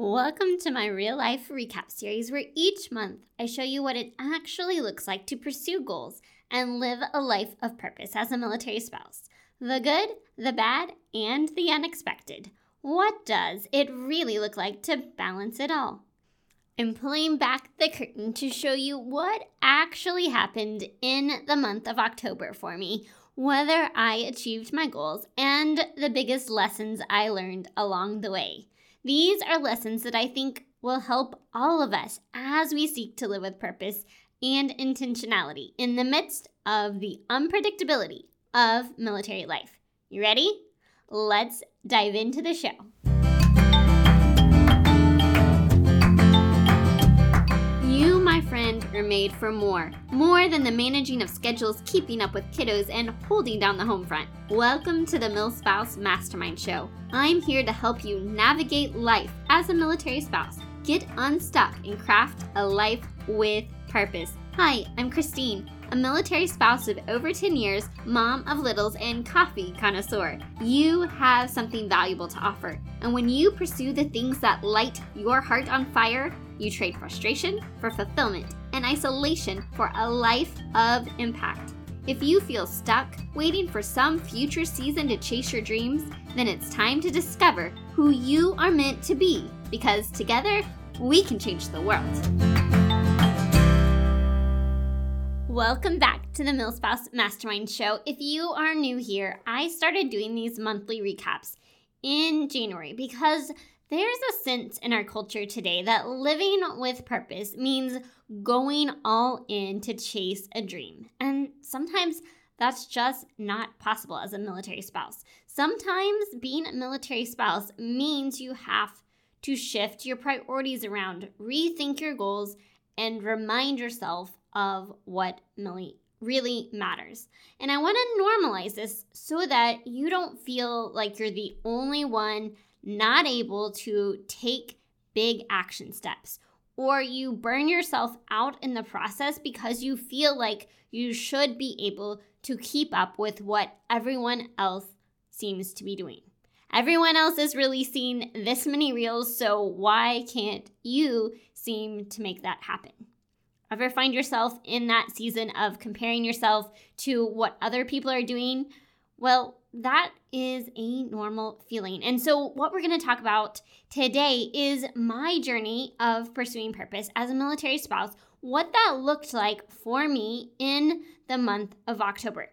Welcome to my real life recap series where each month I show you what it actually looks like to pursue goals and live a life of purpose as a military spouse. The good, the bad, and the unexpected. What does it really look like to balance it all? I'm pulling back the curtain to show you what actually happened in the month of October for me, whether I achieved my goals, and the biggest lessons I learned along the way. These are lessons that I think will help all of us as we seek to live with purpose and intentionality in the midst of the unpredictability of military life. You ready? Let's dive into the show. My friend, are made for more. More than the managing of schedules, keeping up with kiddos, and holding down the home front. Welcome to the Mil Spouse Mastermind Show. I'm here to help you navigate life as a military spouse, get unstuck, and craft a life with purpose. Hi, I'm Christine a military spouse of over 10 years, mom of littles, and coffee connoisseur. You have something valuable to offer. And when you pursue the things that light your heart on fire, you trade frustration for fulfillment and isolation for a life of impact. If you feel stuck, waiting for some future season to chase your dreams, then it's time to discover who you are meant to be because together we can change the world. Welcome back to the MilSpouse Mastermind Show. If you are new here, I started doing these monthly recaps in January because there's a sense in our culture today that living with purpose means going all in to chase a dream. And sometimes that's just not possible as a military spouse. Sometimes being a military spouse means you have to shift your priorities around, rethink your goals, and remind yourself of what really matters. And I want to normalize this so that you don't feel like you're the only one not able to take big action steps or you burn yourself out in the process because you feel like you should be able to keep up with what everyone else seems to be doing. Everyone else is releasing this many reels, so why can't you seem to make that happen? Ever find yourself in that season of comparing yourself to what other people are doing? Well, that is a normal feeling. And so, what we're going to talk about today is my journey of pursuing purpose as a military spouse, what that looked like for me in the month of October.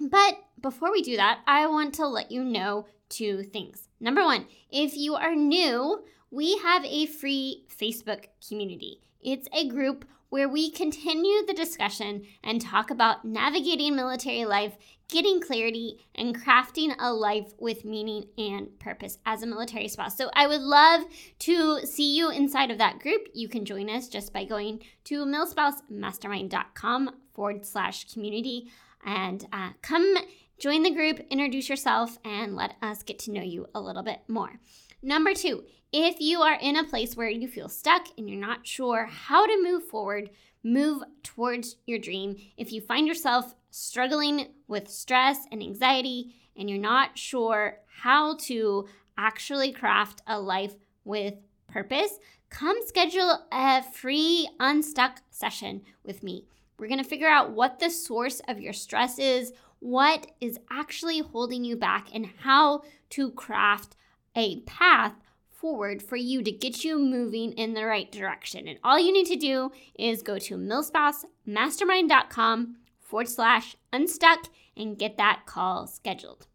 But before we do that, I want to let you know two things. Number one, if you are new, we have a free Facebook community. It's a group where we continue the discussion and talk about navigating military life, getting clarity, and crafting a life with meaning and purpose as a military spouse. So I would love to see you inside of that group. You can join us just by going to milspousemastermind.com forward slash community and uh, come join the group, introduce yourself, and let us get to know you a little bit more. Number two, if you are in a place where you feel stuck and you're not sure how to move forward, move towards your dream. If you find yourself struggling with stress and anxiety and you're not sure how to actually craft a life with purpose, come schedule a free unstuck session with me. We're going to figure out what the source of your stress is, what is actually holding you back, and how to craft a path forward for you to get you moving in the right direction. And all you need to do is go to milspousemastermind.com forward slash unstuck and get that call scheduled.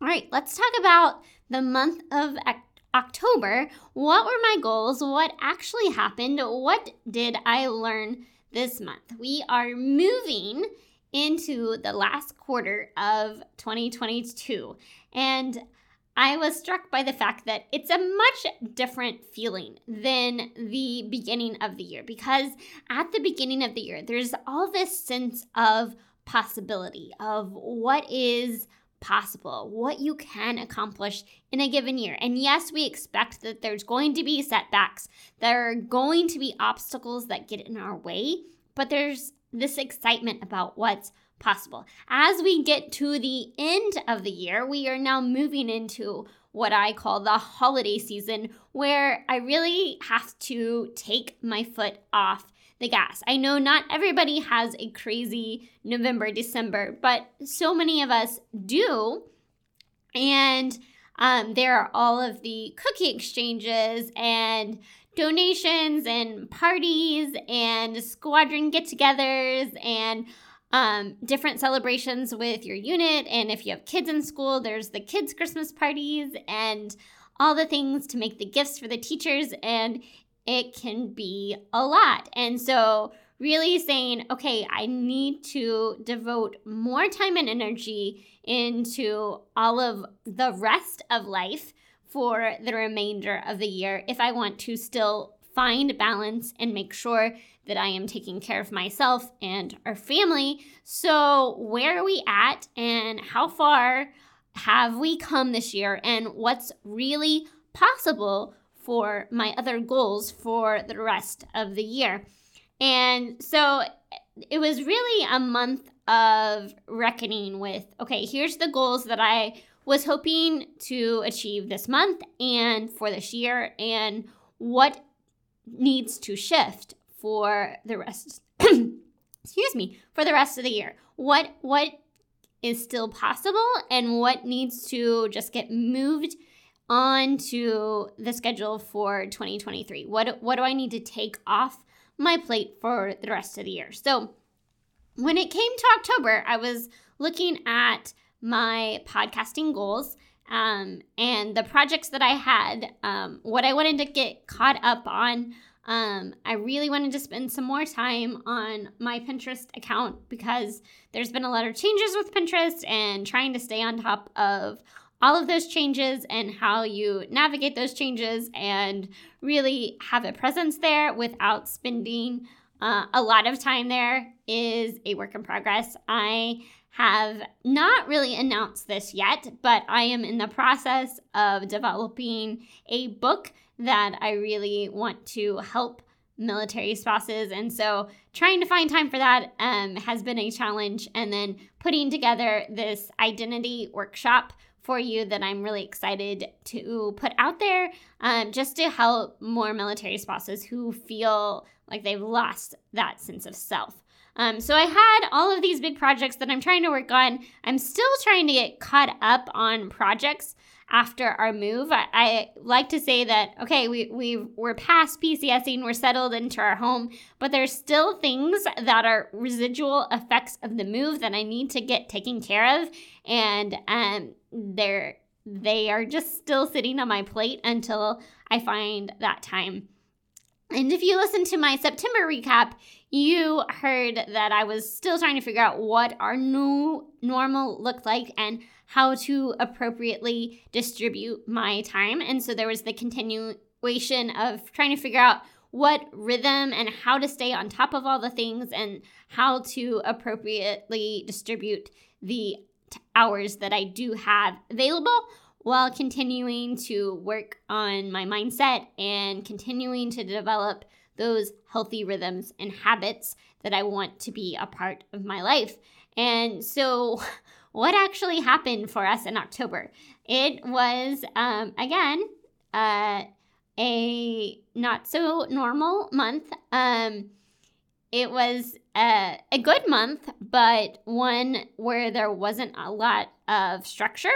All right, let's talk about the month of October. What were my goals? What actually happened? What did I learn this month? We are moving into the last quarter of 2022. And I was struck by the fact that it's a much different feeling than the beginning of the year because at the beginning of the year, there's all this sense of possibility of what is possible, what you can accomplish in a given year. And yes, we expect that there's going to be setbacks, there are going to be obstacles that get in our way, but there's this excitement about what's possible. As we get to the end of the year, we are now moving into what I call the holiday season, where I really have to take my foot off the gas. I know not everybody has a crazy November, December, but so many of us do. And um, there are all of the cookie exchanges and donations and parties and squadron get togethers and um, different celebrations with your unit. And if you have kids in school, there's the kids' Christmas parties and all the things to make the gifts for the teachers. And it can be a lot. And so, really saying, okay, I need to devote more time and energy into all of the rest of life for the remainder of the year if I want to still find balance and make sure that I am taking care of myself and our family. So, where are we at and how far have we come this year and what's really possible for my other goals for the rest of the year? And so it was really a month of reckoning with okay, here's the goals that I was hoping to achieve this month and for this year, and what needs to shift for the rest excuse me for the rest of the year what what is still possible and what needs to just get moved on to the schedule for 2023 what what do i need to take off my plate for the rest of the year so when it came to october i was looking at my podcasting goals um, and the projects that I had, um, what I wanted to get caught up on. Um, I really wanted to spend some more time on my Pinterest account because there's been a lot of changes with Pinterest and trying to stay on top of all of those changes and how you navigate those changes and really have a presence there without spending uh, a lot of time there is a work in progress. I have not really announced this yet, but I am in the process of developing a book that I really want to help military spouses. And so trying to find time for that um, has been a challenge. And then putting together this identity workshop for you that I'm really excited to put out there um, just to help more military spouses who feel like they've lost that sense of self. Um, so I had all of these big projects that I'm trying to work on. I'm still trying to get caught up on projects after our move. I, I like to say that okay, we we we're past PCSing, we're settled into our home, but there's still things that are residual effects of the move that I need to get taken care of, and um, they're they are just still sitting on my plate until I find that time. And if you listen to my September recap, you heard that I was still trying to figure out what our new normal looked like and how to appropriately distribute my time. And so there was the continuation of trying to figure out what rhythm and how to stay on top of all the things and how to appropriately distribute the hours that I do have available while continuing to work on my mindset and continuing to develop those healthy rhythms and habits that I want to be a part of my life. And so, what actually happened for us in October? It was, um, again, uh, a not so normal month. Um, it was a, a good month, but one where there wasn't a lot of structure,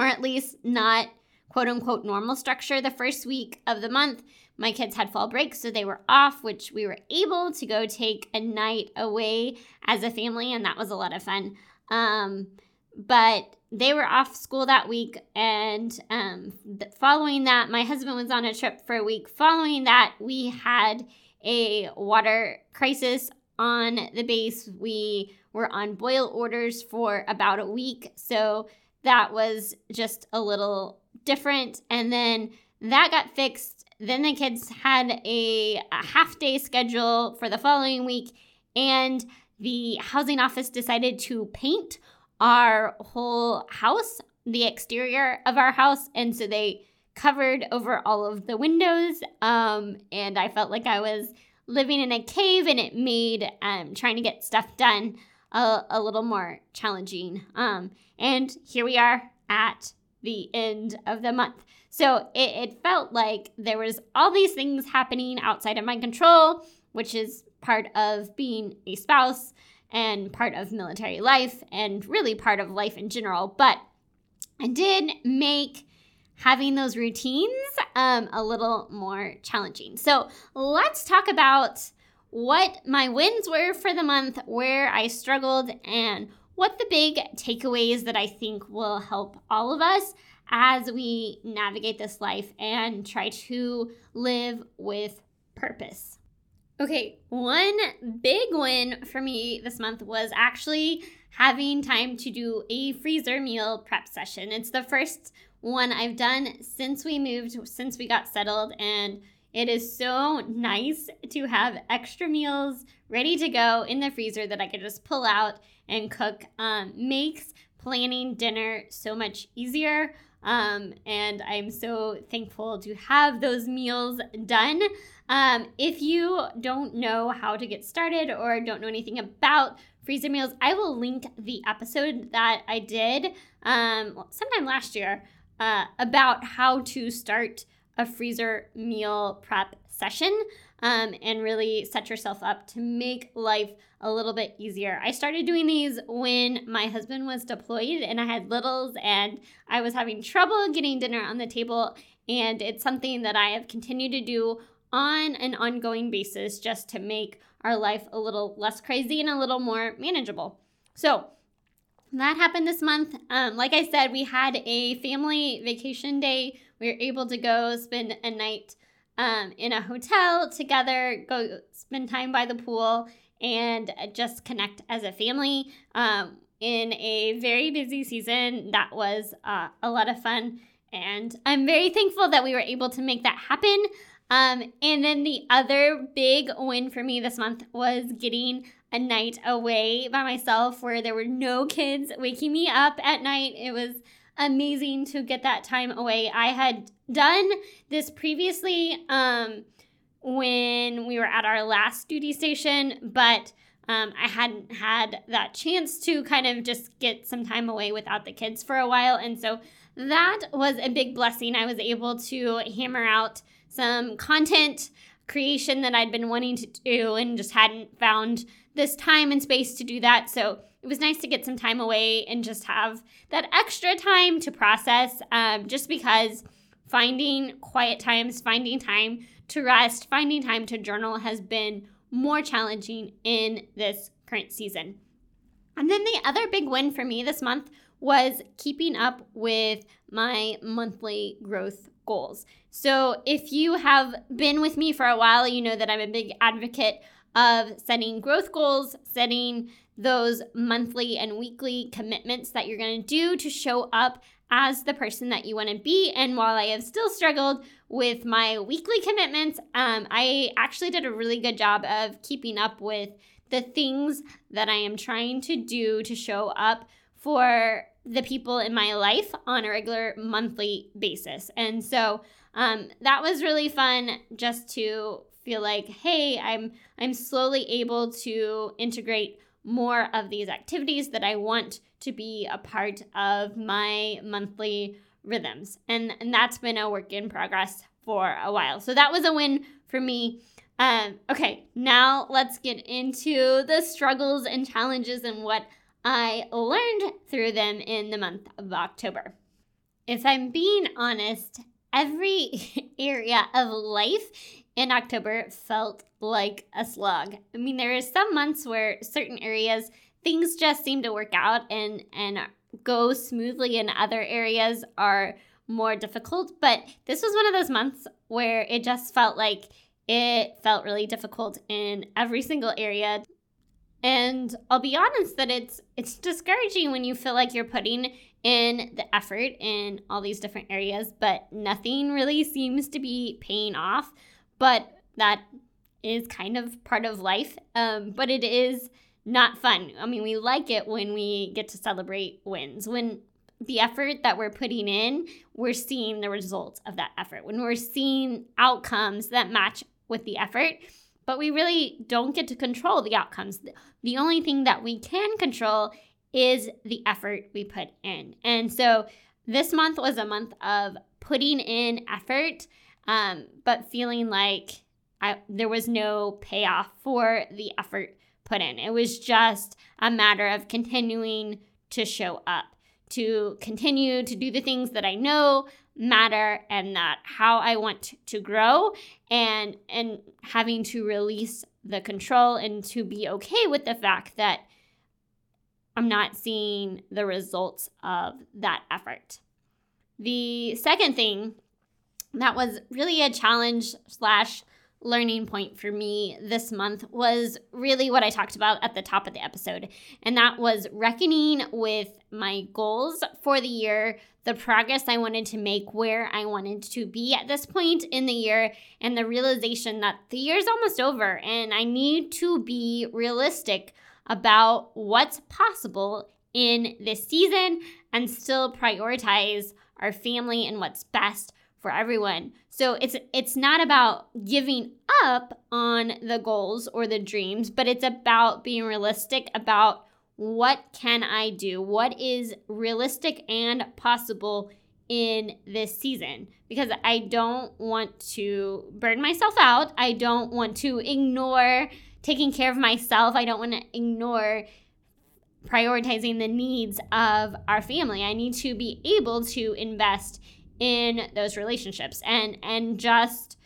or at least not quote unquote normal structure the first week of the month my kids had fall break, so they were off, which we were able to go take a night away as a family, and that was a lot of fun. Um, but they were off school that week, and um, th- following that, my husband was on a trip for a week. Following that, we had a water crisis on the base. We were on boil orders for about a week, so that was just a little different. And then that got fixed then the kids had a, a half day schedule for the following week, and the housing office decided to paint our whole house, the exterior of our house. And so they covered over all of the windows. Um, and I felt like I was living in a cave, and it made um, trying to get stuff done a, a little more challenging. Um, and here we are at the end of the month. So it, it felt like there was all these things happening outside of my control, which is part of being a spouse and part of military life and really part of life in general. But I did make having those routines um, a little more challenging. So let's talk about what my wins were for the month, where I struggled, and what the big takeaways that I think will help all of us as we navigate this life and try to live with purpose. Okay, one big win for me this month was actually having time to do a freezer meal prep session. It's the first one I've done since we moved, since we got settled, and it is so nice to have extra meals ready to go in the freezer that I can just pull out and cook. Um, makes planning dinner so much easier. Um, and I'm so thankful to have those meals done. Um, if you don't know how to get started or don't know anything about freezer meals, I will link the episode that I did um, sometime last year uh, about how to start a freezer meal prep session um, and really set yourself up to make life a little bit easier. I started doing these when my husband was deployed and I had littles and I was having trouble getting dinner on the table. And it's something that I have continued to do on an ongoing basis just to make our life a little less crazy and a little more manageable. So, that happened this month. Um, like I said, we had a family vacation day. We were able to go spend a night um, in a hotel together, go spend time by the pool, and just connect as a family. Um, in a very busy season, that was uh, a lot of fun. And I'm very thankful that we were able to make that happen. Um, and then the other big win for me this month was getting a night away by myself where there were no kids waking me up at night. It was amazing to get that time away. I had done this previously um, when we were at our last duty station, but um, I hadn't had that chance to kind of just get some time away without the kids for a while. And so that was a big blessing. I was able to hammer out some content creation that I'd been wanting to do and just hadn't found this time and space to do that. So it was nice to get some time away and just have that extra time to process, um, just because finding quiet times, finding time to rest, finding time to journal has been more challenging in this current season. And then the other big win for me this month was keeping up with my monthly growth goals. So, if you have been with me for a while, you know that I'm a big advocate of setting growth goals, setting those monthly and weekly commitments that you're going to do to show up as the person that you want to be. And while I have still struggled with my weekly commitments, um, I actually did a really good job of keeping up with the things that I am trying to do to show up for the people in my life on a regular monthly basis. And so um, that was really fun just to feel like, hey, I'm I'm slowly able to integrate more of these activities that I want to be a part of my monthly rhythms. And, and that's been a work in progress for a while. So that was a win for me. Um, okay, now let's get into the struggles and challenges and what I learned through them in the month of October. If I'm being honest, every area of life in October felt like a slog. I mean, there are some months where certain areas things just seem to work out and and go smoothly and other areas are more difficult, but this was one of those months where it just felt like it felt really difficult in every single area. And I'll be honest that it's it's discouraging when you feel like you're putting in the effort in all these different areas, but nothing really seems to be paying off. But that is kind of part of life. Um, but it is not fun. I mean, we like it when we get to celebrate wins. When the effort that we're putting in, we're seeing the results of that effort. When we're seeing outcomes that match with the effort, but we really don't get to control the outcomes. The only thing that we can control is the effort we put in. And so this month was a month of putting in effort, um, but feeling like I, there was no payoff for the effort put in. It was just a matter of continuing to show up, to continue to do the things that I know matter and that how I want to grow and and having to release the control and to be okay with the fact that I'm not seeing the results of that effort. The second thing that was really a challenge slash learning point for me this month was really what I talked about at the top of the episode. And that was reckoning with my goals for the year, the progress I wanted to make, where I wanted to be at this point in the year, and the realization that the year's almost over and I need to be realistic about what's possible in this season and still prioritize our family and what's best for everyone. So it's it's not about giving up on the goals or the dreams, but it's about being realistic about what can I do? What is realistic and possible in this season? Because I don't want to burn myself out. I don't want to ignore taking care of myself. I don't want to ignore prioritizing the needs of our family. I need to be able to invest in those relationships and and just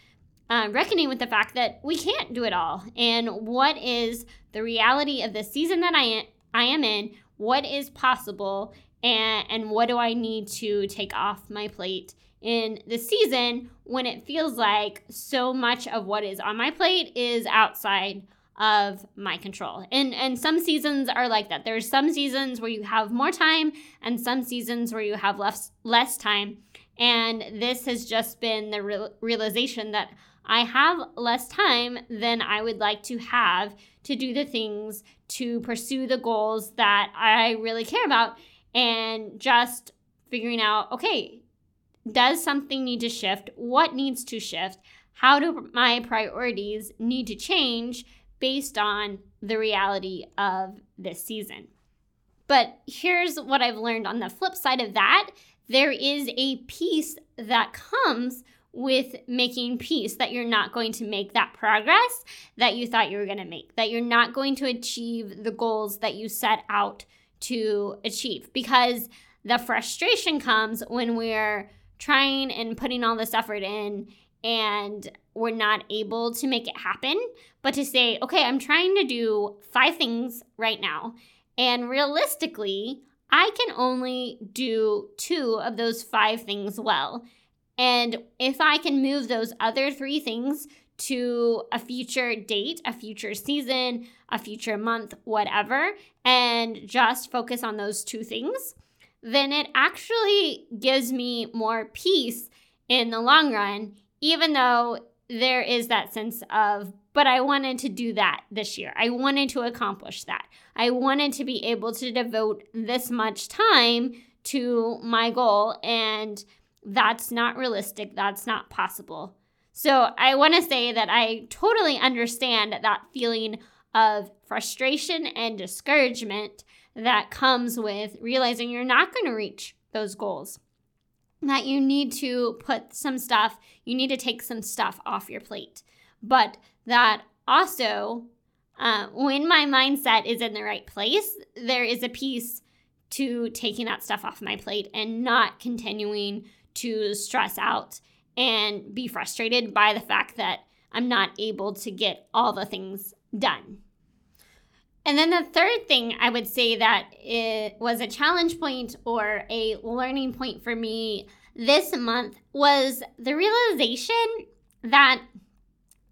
uh, reckoning with the fact that we can't do it all and what is the reality of the season that I am, I am in what is possible and and what do I need to take off my plate in the season when it feels like so much of what is on my plate is outside of my control. And and some seasons are like that. There's some seasons where you have more time and some seasons where you have less less time. And this has just been the re- realization that I have less time than I would like to have to do the things to pursue the goals that I really care about and just figuring out okay, does something need to shift? What needs to shift? How do my priorities need to change based on the reality of this season? But here's what I've learned on the flip side of that there is a peace that comes with making peace that you're not going to make that progress that you thought you were going to make, that you're not going to achieve the goals that you set out to achieve. Because the frustration comes when we're trying and putting all this effort in and we're not able to make it happen. But to say, okay, I'm trying to do five things right now. And realistically, I can only do two of those five things well. And if I can move those other three things to a future date, a future season, a future month, whatever, and just focus on those two things, then it actually gives me more peace in the long run, even though there is that sense of but I wanted to do that this year. I wanted to accomplish that. I wanted to be able to devote this much time to my goal, and that's not realistic. That's not possible. So I want to say that I totally understand that feeling of frustration and discouragement that comes with realizing you're not going to reach those goals. That you need to put some stuff, you need to take some stuff off your plate. But that also, uh, when my mindset is in the right place, there is a peace to taking that stuff off my plate and not continuing to stress out and be frustrated by the fact that I'm not able to get all the things done. And then the third thing I would say that it was a challenge point or a learning point for me this month was the realization that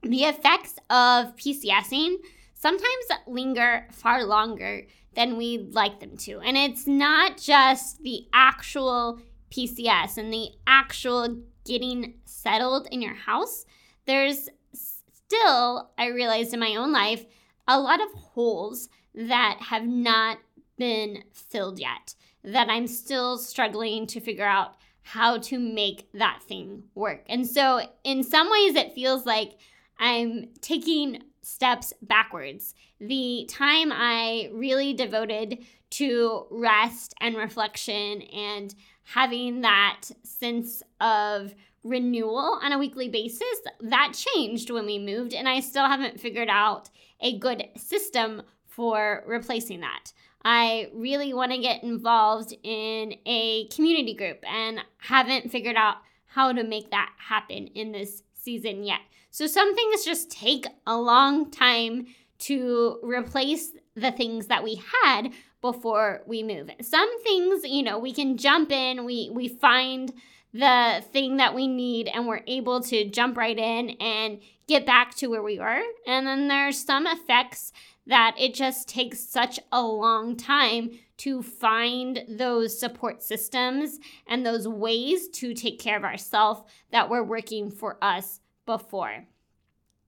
the effects of PCSing sometimes linger far longer than we'd like them to. And it's not just the actual PCS and the actual getting settled in your house. There's still, I realized in my own life, a lot of holes that have not been filled yet, that I'm still struggling to figure out how to make that thing work. And so, in some ways, it feels like I'm taking steps backwards. The time I really devoted to rest and reflection and having that sense of renewal on a weekly basis, that changed when we moved, and I still haven't figured out a good system for replacing that. I really want to get involved in a community group and haven't figured out how to make that happen in this season yet. So some things just take a long time to replace the things that we had before we move. Some things, you know, we can jump in, we we find the thing that we need and we're able to jump right in and get back to where we were. And then there's some effects that it just takes such a long time to find those support systems and those ways to take care of ourselves that were working for us before.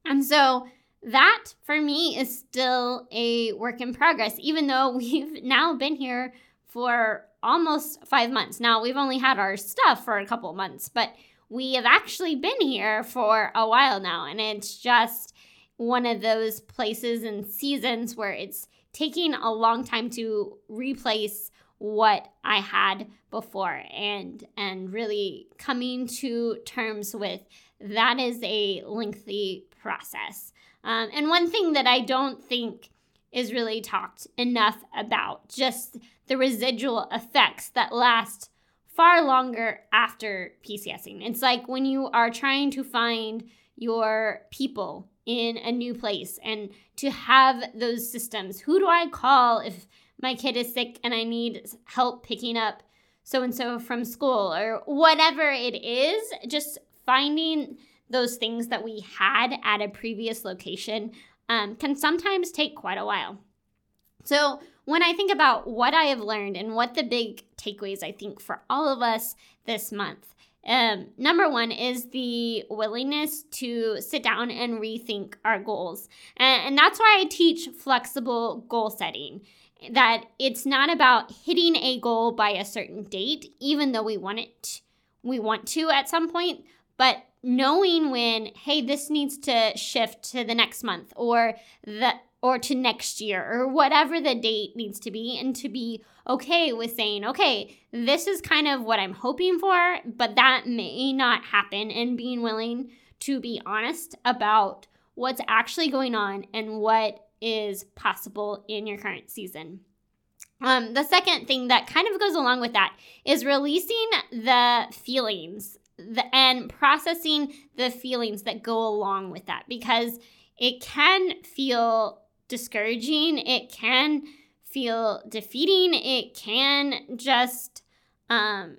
And so that for me is still a work in progress, even though we've now been here for almost five months. Now, we've only had our stuff for a couple months, but we have actually been here for a while now. And it's just one of those places and seasons where it's taking a long time to replace what I had before and and really coming to terms with that is a lengthy process. Um, and one thing that I don't think is really talked enough about just the residual effects that last far longer after PCSing. It's like when you are trying to find your people in a new place and to have those systems. Who do I call if my kid is sick and I need help picking up so and so from school or whatever it is? Just finding those things that we had at a previous location um, can sometimes take quite a while. So, when I think about what I have learned and what the big takeaways I think for all of us this month, um, number one is the willingness to sit down and rethink our goals. And, and that's why I teach flexible goal setting. That it's not about hitting a goal by a certain date, even though we want it, we want to at some point, but knowing when, hey, this needs to shift to the next month or the or to next year or whatever the date needs to be and to be okay with saying, okay, this is kind of what I'm hoping for, but that may not happen and being willing to be honest about what's actually going on and what is possible in your current season. Um, the second thing that kind of goes along with that is releasing the feelings the, and processing the feelings that go along with that because it can feel discouraging. It can feel defeating. It can just um,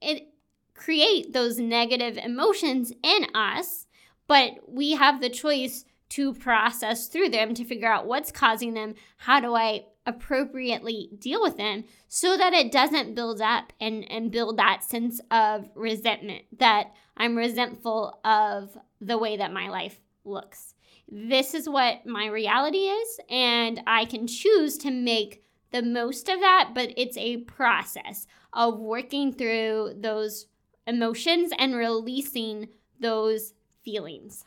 it create those negative emotions in us, but we have the choice to process through them to figure out what's causing them. How do I appropriately deal with them so that it doesn't build up and, and build that sense of resentment that I'm resentful of the way that my life looks this is what my reality is, and I can choose to make the most of that, but it's a process of working through those emotions and releasing those feelings.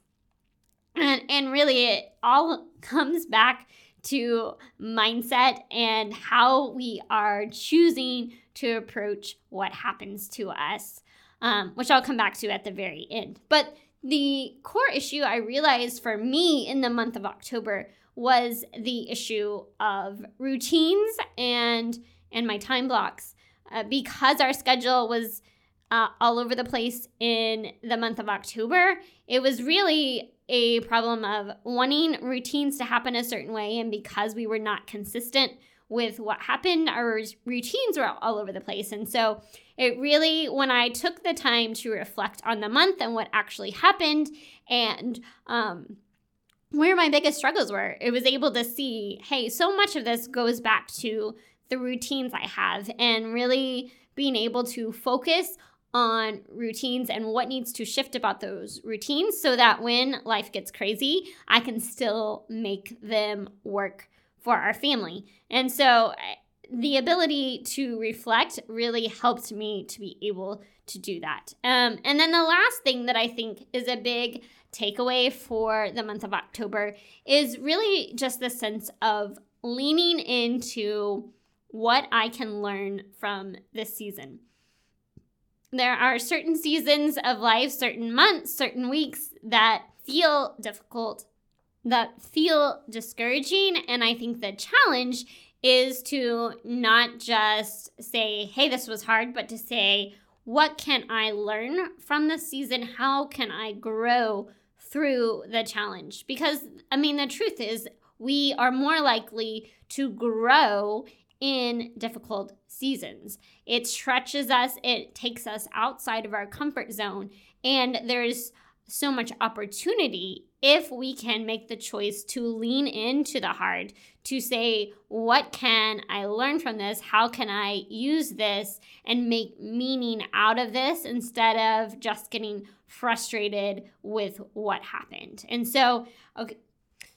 And, and really, it all comes back to mindset and how we are choosing to approach what happens to us, um, which I'll come back to at the very end. But the core issue I realized for me in the month of October was the issue of routines and and my time blocks uh, because our schedule was uh, all over the place in the month of October. It was really a problem of wanting routines to happen a certain way, and because we were not consistent with what happened, our routines were all over the place, and so it really, when I took the time to reflect on the month and what actually happened and um, where my biggest struggles were, it was able to see hey, so much of this goes back to the routines I have and really being able to focus on routines and what needs to shift about those routines so that when life gets crazy, I can still make them work for our family. And so the ability to reflect really helped me to be able to do that. Um, and then the last thing that I think is a big takeaway for the month of October is really just the sense of leaning into what I can learn from this season. there are certain seasons of life, certain months, certain weeks that feel difficult, that feel discouraging. And I think the challenge is to not just say, hey, this was hard, but to say, what can I learn from this season? How can I grow through the challenge? Because, I mean, the truth is, we are more likely to grow in difficult seasons. It stretches us, it takes us outside of our comfort zone, and there's so much opportunity if we can make the choice to lean into the hard, to say, what can I learn from this? How can I use this and make meaning out of this instead of just getting frustrated with what happened? And so, okay,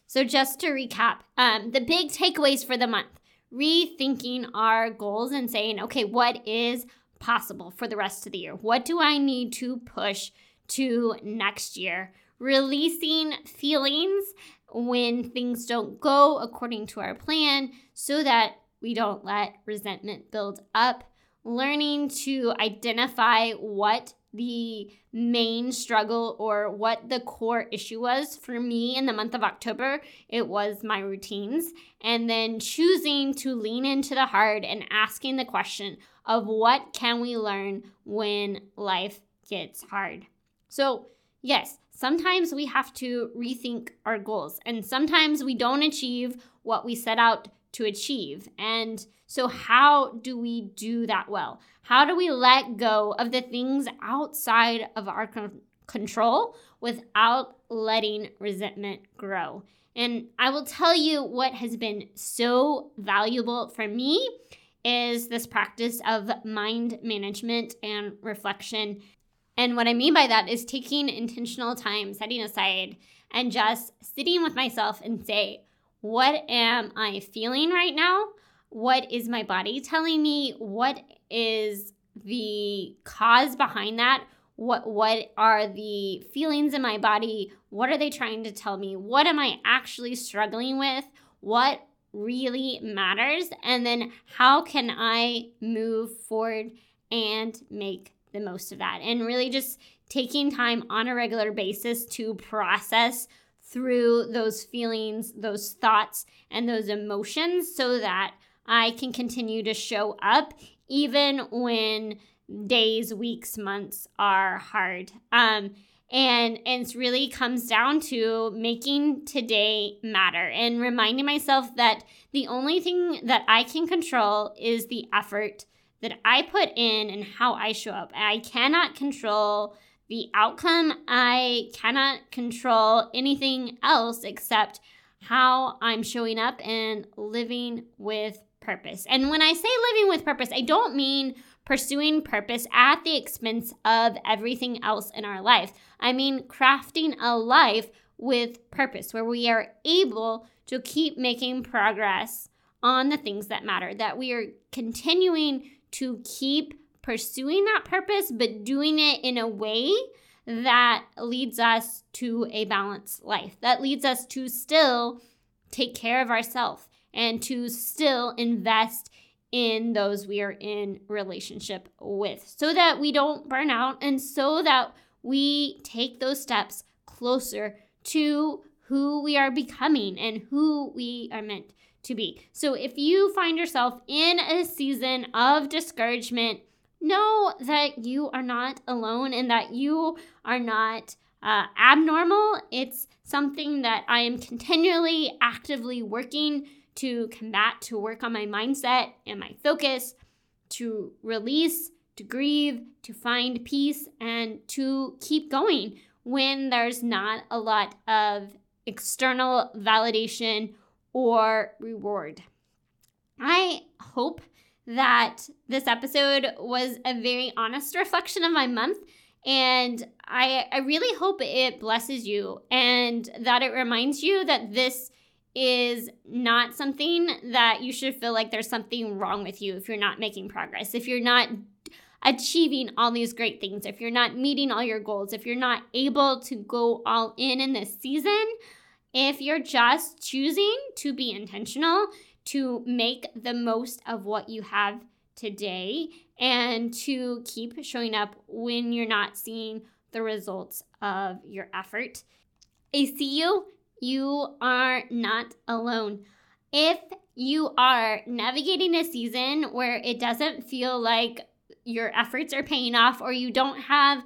so just to recap, um, the big takeaways for the month rethinking our goals and saying, okay, what is possible for the rest of the year? What do I need to push to next year? Releasing feelings when things don't go according to our plan so that we don't let resentment build up. Learning to identify what the main struggle or what the core issue was for me in the month of October, it was my routines. And then choosing to lean into the hard and asking the question of what can we learn when life gets hard. So, yes, sometimes we have to rethink our goals, and sometimes we don't achieve what we set out to achieve. And so, how do we do that well? How do we let go of the things outside of our control without letting resentment grow? And I will tell you what has been so valuable for me is this practice of mind management and reflection. And what I mean by that is taking intentional time, setting aside, and just sitting with myself and say, what am I feeling right now? what is my body telling me? What is the cause behind that? What what are the feelings in my body? What are they trying to tell me? What am I actually struggling with? What really matters? And then how can I move forward and make the most of that? And really just taking time on a regular basis to process through those feelings, those thoughts, and those emotions so that I can continue to show up even when days, weeks, months are hard. Um, and, and it really comes down to making today matter and reminding myself that the only thing that I can control is the effort that I put in and how I show up. I cannot control the outcome. I cannot control anything else except how I'm showing up and living with purpose. And when I say living with purpose, I don't mean pursuing purpose at the expense of everything else in our life. I mean crafting a life with purpose where we are able to keep making progress on the things that matter, that we are continuing to keep pursuing that purpose, but doing it in a way that leads us to a balanced life, that leads us to still take care of ourselves and to still invest in those we are in relationship with so that we don't burn out and so that we take those steps closer to who we are becoming and who we are meant to be. So if you find yourself in a season of discouragement, know that you are not alone and that you are not uh, abnormal. It's something that I am continually actively working to combat, to work on my mindset and my focus, to release, to grieve, to find peace, and to keep going when there's not a lot of external validation or reward. I hope that this episode was a very honest reflection of my month. And I, I really hope it blesses you and that it reminds you that this is not something that you should feel like there's something wrong with you if you're not making progress, if you're not achieving all these great things, if you're not meeting all your goals, if you're not able to go all in in this season, if you're just choosing to be intentional, to make the most of what you have today and to keep showing up when you're not seeing the results of your effort. I see you. You are not alone. If you are navigating a season where it doesn't feel like your efforts are paying off or you don't have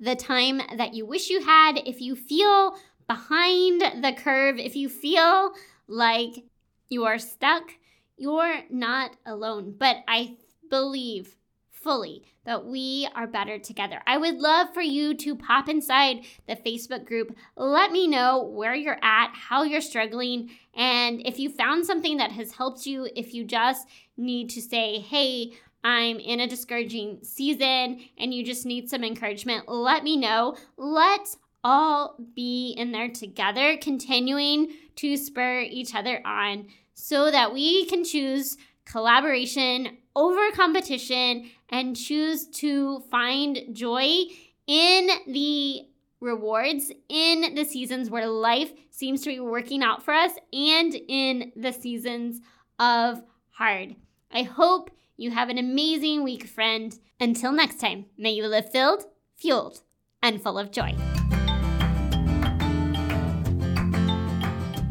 the time that you wish you had, if you feel behind the curve, if you feel like you are stuck, you're not alone. But I believe fully that we are better together. I would love for you to pop inside the Facebook group. Let me know where you're at, how you're struggling, and if you found something that has helped you, if you just need to say, hey, I'm in a discouraging season and you just need some encouragement, let me know. Let's all be in there together, continuing to spur each other on so that we can choose collaboration over competition and choose to find joy in the rewards in the seasons where life seems to be working out for us and in the seasons of hard. I hope you have an amazing week, friend. Until next time, may you live filled, fueled, and full of joy.